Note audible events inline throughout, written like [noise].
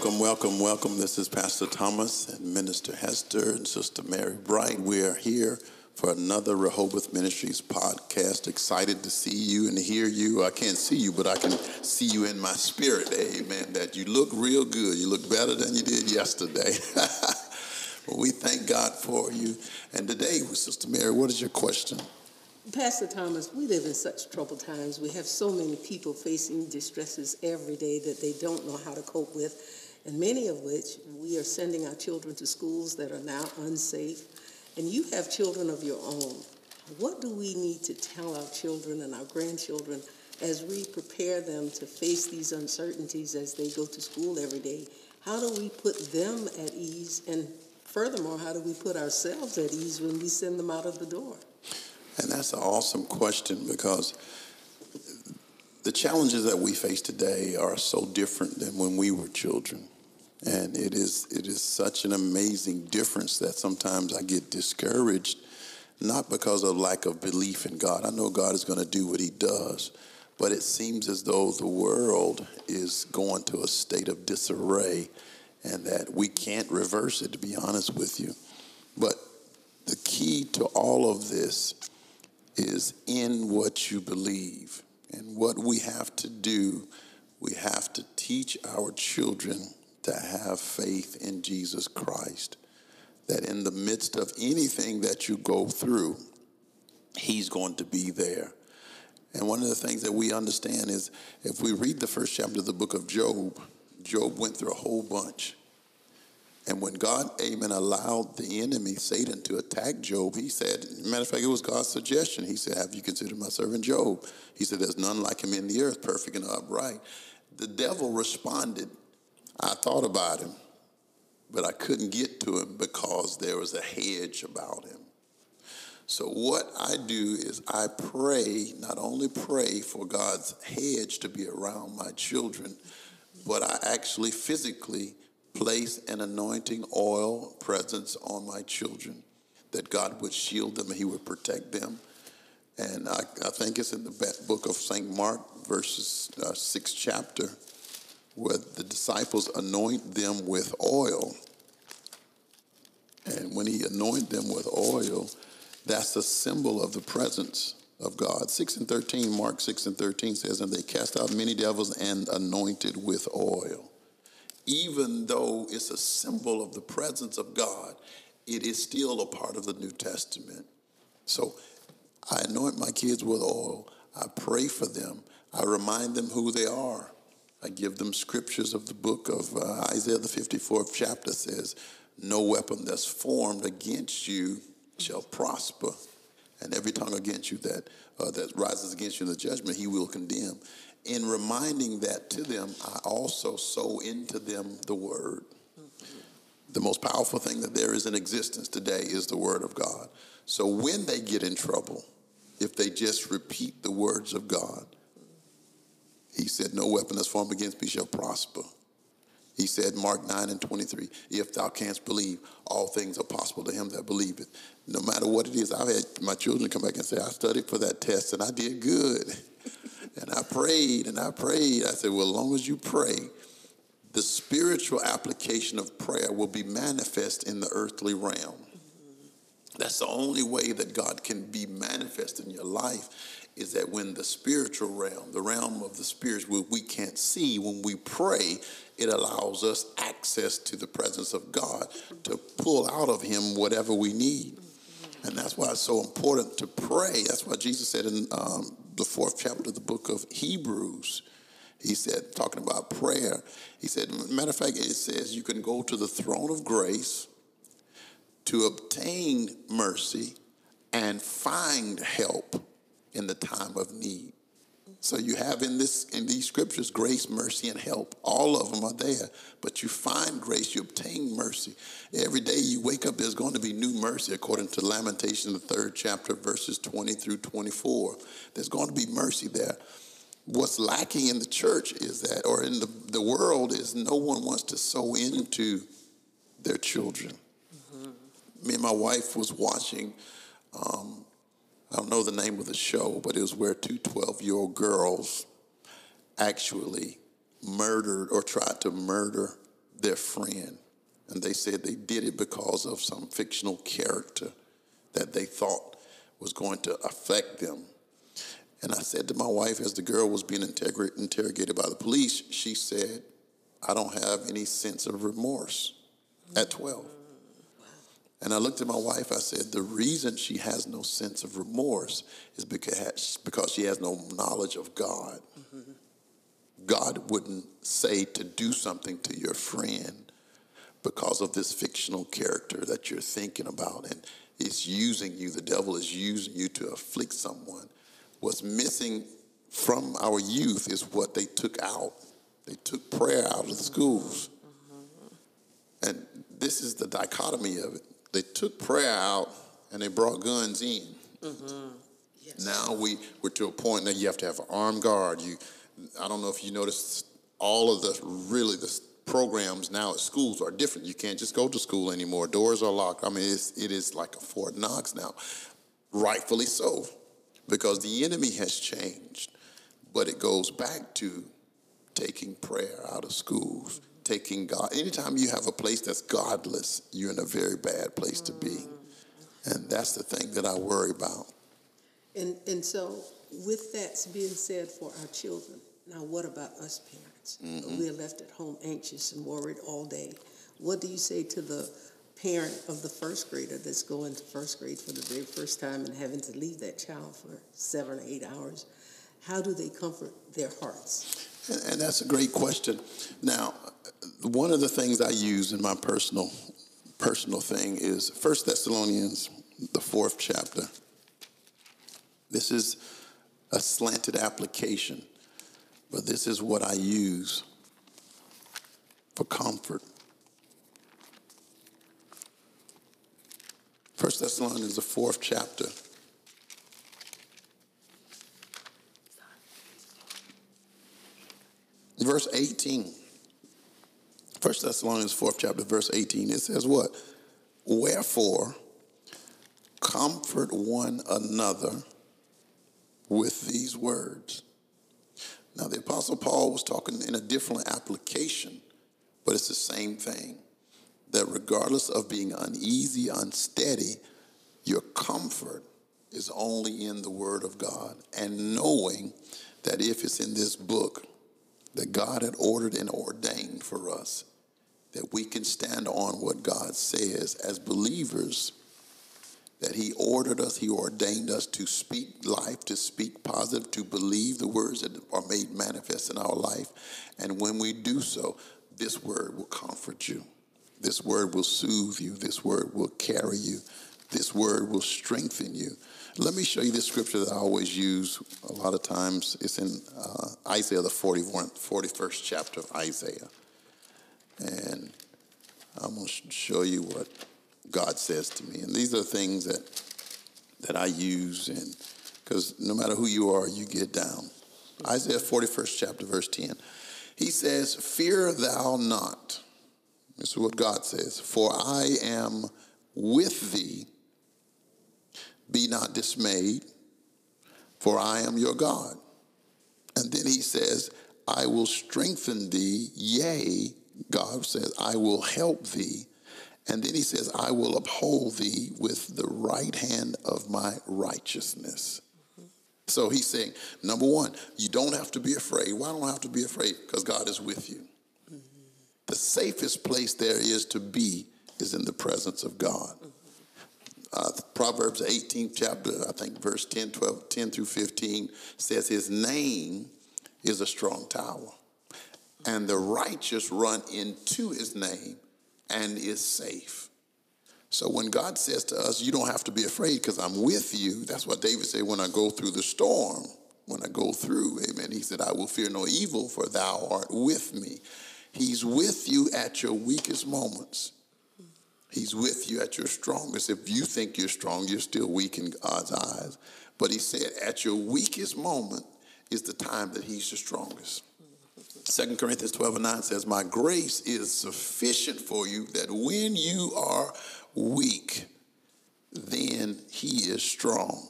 Welcome, welcome, welcome. This is Pastor Thomas and Minister Hester and Sister Mary Bright. We are here for another Rehoboth Ministries podcast. Excited to see you and hear you. I can't see you, but I can see you in my spirit. Amen. That you look real good. You look better than you did yesterday. [laughs] well, we thank God for you. And today, Sister Mary, what is your question? Pastor Thomas, we live in such troubled times. We have so many people facing distresses every day that they don't know how to cope with, and many of which we are sending our children to schools that are now unsafe. And you have children of your own. What do we need to tell our children and our grandchildren as we prepare them to face these uncertainties as they go to school every day? How do we put them at ease? And furthermore, how do we put ourselves at ease when we send them out of the door? And that's an awesome question because the challenges that we face today are so different than when we were children. And it is it is such an amazing difference that sometimes I get discouraged, not because of lack of belief in God. I know God is going to do what he does, but it seems as though the world is going to a state of disarray and that we can't reverse it, to be honest with you. But the key to all of this is in what you believe. And what we have to do, we have to teach our children to have faith in Jesus Christ. That in the midst of anything that you go through, He's going to be there. And one of the things that we understand is if we read the first chapter of the book of Job, Job went through a whole bunch. And when God, amen, allowed the enemy, Satan, to attack Job, he said, matter of fact, it was God's suggestion. He said, Have you considered my servant Job? He said, There's none like him in the earth, perfect and upright. The devil responded, I thought about him, but I couldn't get to him because there was a hedge about him. So, what I do is I pray, not only pray for God's hedge to be around my children, but I actually physically place an anointing oil presence on my children, that God would shield them He would protect them. And I, I think it's in the book of St. Mark, verses uh, sixth chapter, where the disciples anoint them with oil. And when He anointed them with oil, that's a symbol of the presence of God. 6 and 13, Mark 6 and 13 says, And they cast out many devils and anointed with oil even though it's a symbol of the presence of God, it is still a part of the New Testament. So I anoint my kids with oil. I pray for them. I remind them who they are. I give them scriptures of the book of uh, Isaiah, the 54th chapter says, No weapon that's formed against you shall prosper. And every tongue against you that, uh, that rises against you in the judgment, he will condemn in reminding that to them, I also sow into them the word. The most powerful thing that there is in existence today is the word of God. So when they get in trouble, if they just repeat the words of God, he said, No weapon that's formed against me shall prosper. He said, Mark 9 and 23, if thou canst believe, all things are possible to him that believeth. No matter what it is, I've had my children come back and say, I studied for that test and I did good. [laughs] And I prayed and I prayed. I said, well, as long as you pray, the spiritual application of prayer will be manifest in the earthly realm. That's the only way that God can be manifest in your life is that when the spiritual realm, the realm of the spirits where we can't see, when we pray, it allows us access to the presence of God to pull out of Him whatever we need. And that's why it's so important to pray. That's why Jesus said in um, the fourth chapter of the book of Hebrews, he said, talking about prayer, he said, matter of fact, it says you can go to the throne of grace to obtain mercy and find help in the time of need. So you have in this in these scriptures grace, mercy, and help. All of them are there. But you find grace, you obtain mercy. Every day you wake up, there's going to be new mercy, according to Lamentation, the third chapter, verses 20 through 24. There's going to be mercy there. What's lacking in the church is that, or in the, the world, is no one wants to sow into their children. Mm-hmm. Me and my wife was watching um, I don't know the name of the show, but it was where two 12 year old girls actually murdered or tried to murder their friend. And they said they did it because of some fictional character that they thought was going to affect them. And I said to my wife, as the girl was being interrogated by the police, she said, I don't have any sense of remorse at 12. And I looked at my wife, I said, the reason she has no sense of remorse is because, because she has no knowledge of God. Mm-hmm. God wouldn't say to do something to your friend because of this fictional character that you're thinking about. And it's using you, the devil is using you to afflict someone. What's missing from our youth is what they took out. They took prayer out of the schools. And this is the dichotomy of it. They took prayer out and they brought guns in. Mm-hmm. Yes. Now we, we're to a point that you have to have an armed guard. You, I don't know if you noticed all of the really the programs now at schools are different. You can't just go to school anymore. Doors are locked. I mean, it's, it is like a Fort Knox now. Rightfully so, because the enemy has changed. But it goes back to taking prayer out of schools, taking God. Anytime you have a place that's godless, you're in a very bad place to be. And that's the thing that I worry about. And, and so, with that being said for our children, now what about us parents? Mm-hmm. We're left at home anxious and worried all day. What do you say to the parent of the first grader that's going to first grade for the very first time and having to leave that child for seven or eight hours? How do they comfort their hearts? And that's a great question. Now, one of the things I use in my personal personal thing is First Thessalonians, the fourth chapter. This is a slanted application, but this is what I use for comfort. First Thessalonians, the fourth chapter. verse 18. First Thessalonians 4th chapter, verse 18, it says what? Wherefore, comfort one another with these words. Now, the Apostle Paul was talking in a different application, but it's the same thing. That regardless of being uneasy, unsteady, your comfort is only in the Word of God. And knowing that if it's in this book, that God had ordered and ordained for us, that we can stand on what God says as believers, that He ordered us, He ordained us to speak life, to speak positive, to believe the words that are made manifest in our life. And when we do so, this word will comfort you. This word will soothe you. This word will carry you. This word will strengthen you. Let me show you this scripture that I always use a lot of times. It's in uh, Isaiah, the 41, 41st chapter of Isaiah. And I'm going to show you what God says to me. And these are things that, that I use, and because no matter who you are, you get down. Isaiah 41st chapter, verse 10. He says, Fear thou not. This is what God says. For I am with thee be not dismayed, for I am your God. And then he says, I will strengthen thee, yea, God says, I will help thee. And then he says, I will uphold thee with the right hand of my righteousness. So he's saying, number one, you don't have to be afraid. Why don't I have to be afraid? Because God is with you. Mm-hmm. The safest place there is to be is in the presence of God. Mm-hmm uh, Proverbs 18th chapter, I think verse 10, 12, 10 through 15 says his name is a strong tower. And the righteous run into his name and is safe. So when God says to us, you don't have to be afraid because I'm with you, that's what David said when I go through the storm, when I go through, amen. He said, I will fear no evil, for thou art with me. He's with you at your weakest moments. He's with you at your strongest. If you think you're strong, you're still weak in God's eyes. But he said, at your weakest moment is the time that he's the strongest. Second Corinthians 12 and 9 says, My grace is sufficient for you that when you are weak, then he is strong.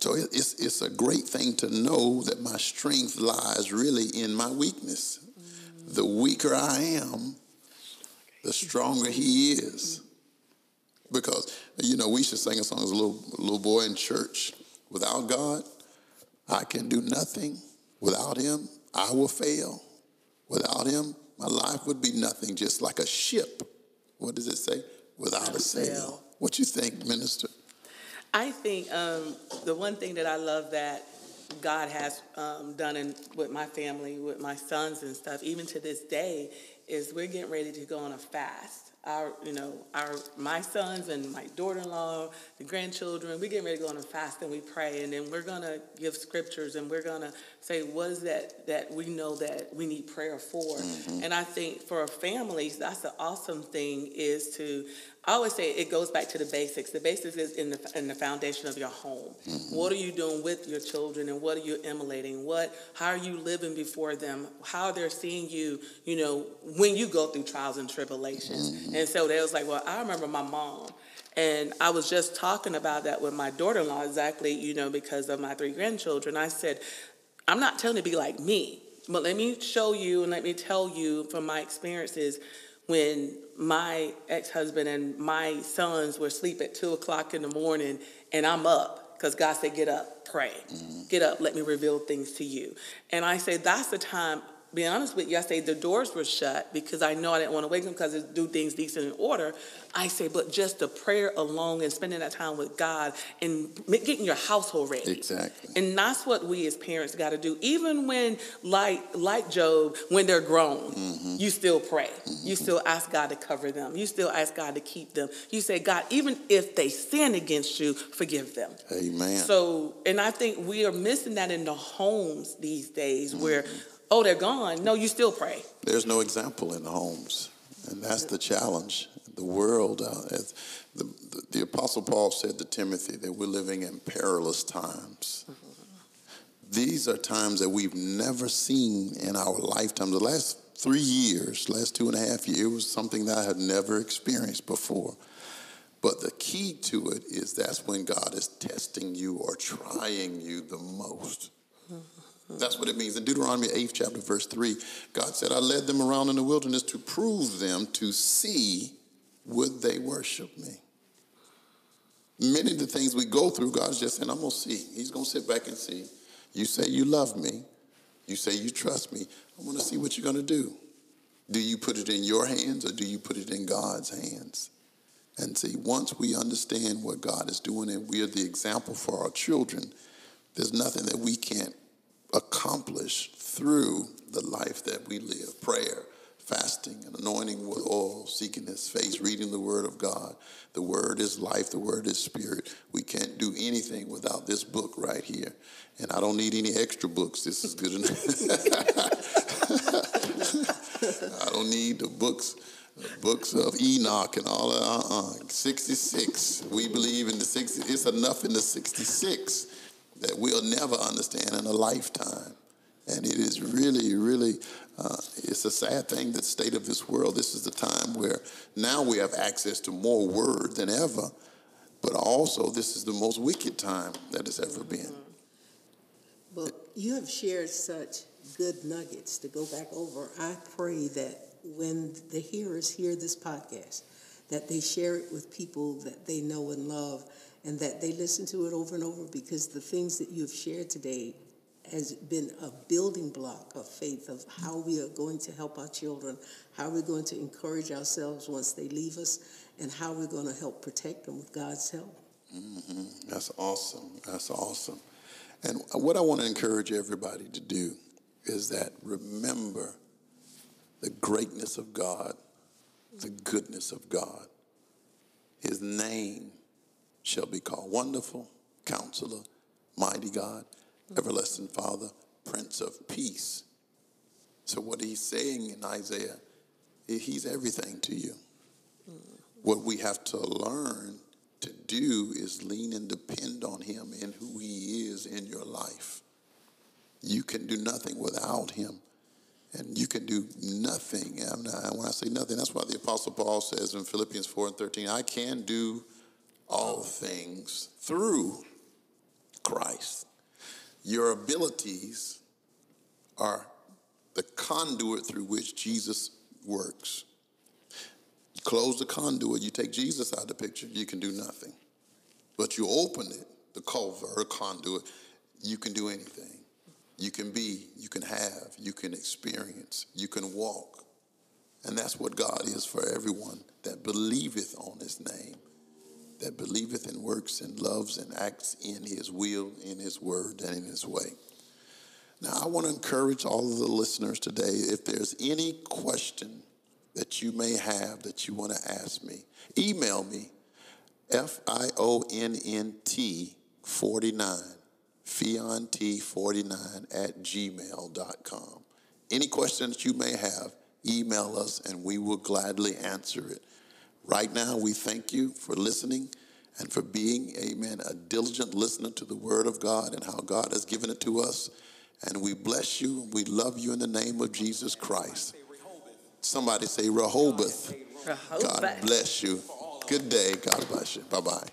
So it's, it's a great thing to know that my strength lies really in my weakness. The weaker I am, the stronger he is. Because, you know, we should sing a song as a little, little boy in church. Without God, I can do nothing. Without him, I will fail. Without him, my life would be nothing, just like a ship. What does it say? Without a sail. What you think, Minister? I think um, the one thing that I love that God has um, done in, with my family, with my sons and stuff, even to this day, is we're getting ready to go on a fast our, you know, our my sons and my daughter-in-law, the grandchildren, we getting ready to go on a fast and we pray, and then we're gonna give scriptures and we're gonna say what is that that we know that we need prayer for. Mm-hmm. And I think for families, that's the awesome thing is to I always say it goes back to the basics. The basics is in the in the foundation of your home. Mm-hmm. What are you doing with your children, and what are you emulating? What how are you living before them? How they're seeing you, you know, when you go through trials and tribulations. Mm-hmm. And so they was like, well, I remember my mom. And I was just talking about that with my daughter in law, exactly, you know, because of my three grandchildren. I said, I'm not telling you to be like me, but let me show you and let me tell you from my experiences when my ex-husband and my sons were asleep at two o'clock in the morning and I'm up because God said, get up, pray. Mm-hmm. Get up, let me reveal things to you. And I say, that's the time be honest with you, I say the doors were shut because I know I didn't want to wake them because do things decent in order. I say, but just the prayer alone and spending that time with God and getting your household ready. Exactly. And that's what we as parents got to do. Even when, like like Job, when they're grown, mm-hmm. you still pray. Mm-hmm. You still ask God to cover them. You still ask God to keep them. You say, God, even if they sin against you, forgive them. Amen. So, and I think we are missing that in the homes these days mm-hmm. where oh, they're gone. No, you still pray. There's no example in the homes, and that's the challenge. The world, uh, the, the, the, Apostle Paul said to Timothy, that we're living in perilous times. These are times that we've never seen in our lifetime. The last three years, last two and a half years, was something that I had never experienced before. But the key to it is that's when God is testing you or trying you the most. That's what it means. In Deuteronomy 8, chapter, verse 3, God said, I led them around in the wilderness to prove them to see would they worship me. Many of the things we go through, God's just saying, I'm going to see. He's going to sit back and see. You say you love me. You say you trust me. I want to see what you're going to do. Do you put it in your hands or do you put it in God's hands? And see, once we understand what God is doing and we are the example for our children, there's nothing that we can't accomplish through the life that we live prayer, fasting, and anointing with oil, seeking his face, reading the word of God. The word is life, the word is spirit. We can't do anything without this book right here. And I don't need any extra books. This is good enough. [laughs] I don't need the books books of Enoch and all of uh-uh. 66. We believe in the 60. It's enough in the 66 that we'll never understand in a lifetime. And it is really, really, uh, it's a sad thing, the state of this world. This is the time where now we have access to more word than ever, but also this is the most wicked time that has ever been. Well, you have shared such good nuggets to go back over. I pray that when the hearers hear this podcast, that they share it with people that they know and love and that they listen to it over and over because the things that you've shared today has been a building block of faith of how we are going to help our children, how we're going to encourage ourselves once they leave us, and how we're going to help protect them with God's help. Mm-hmm. That's awesome. That's awesome. And what I want to encourage everybody to do is that remember the greatness of God, the goodness of God. His name shall be called Wonderful, Counselor, Mighty God, Everlasting Father, Prince of Peace. So, what he's saying in Isaiah, he's everything to you. What we have to learn to do is lean and depend on him and who he is in your life. You can do nothing without him. And you can do nothing. when I say nothing, that's why the Apostle Paul says in Philippians 4 and 13. I can do all things through Christ. Your abilities are the conduit through which Jesus works. close the conduit, you take Jesus out of the picture, you can do nothing. But you open it, the culvert conduit, you can do anything. You can be, you can have, you can experience, you can walk. And that's what God is for everyone that believeth on his name, that believeth and works and loves and acts in his will, in his word, and in his way. Now, I want to encourage all of the listeners today if there's any question that you may have that you want to ask me, email me, F I O N N T 49, Fiont49 at gmail.com. Any questions you may have, email us and we will gladly answer it. Right now, we thank you for listening and for being, amen, a diligent listener to the word of God and how God has given it to us. And we bless you. We love you in the name of Jesus Christ. Somebody say Rehoboth. Rehoboth. God bless you. Good day. God bless you. Bye bye.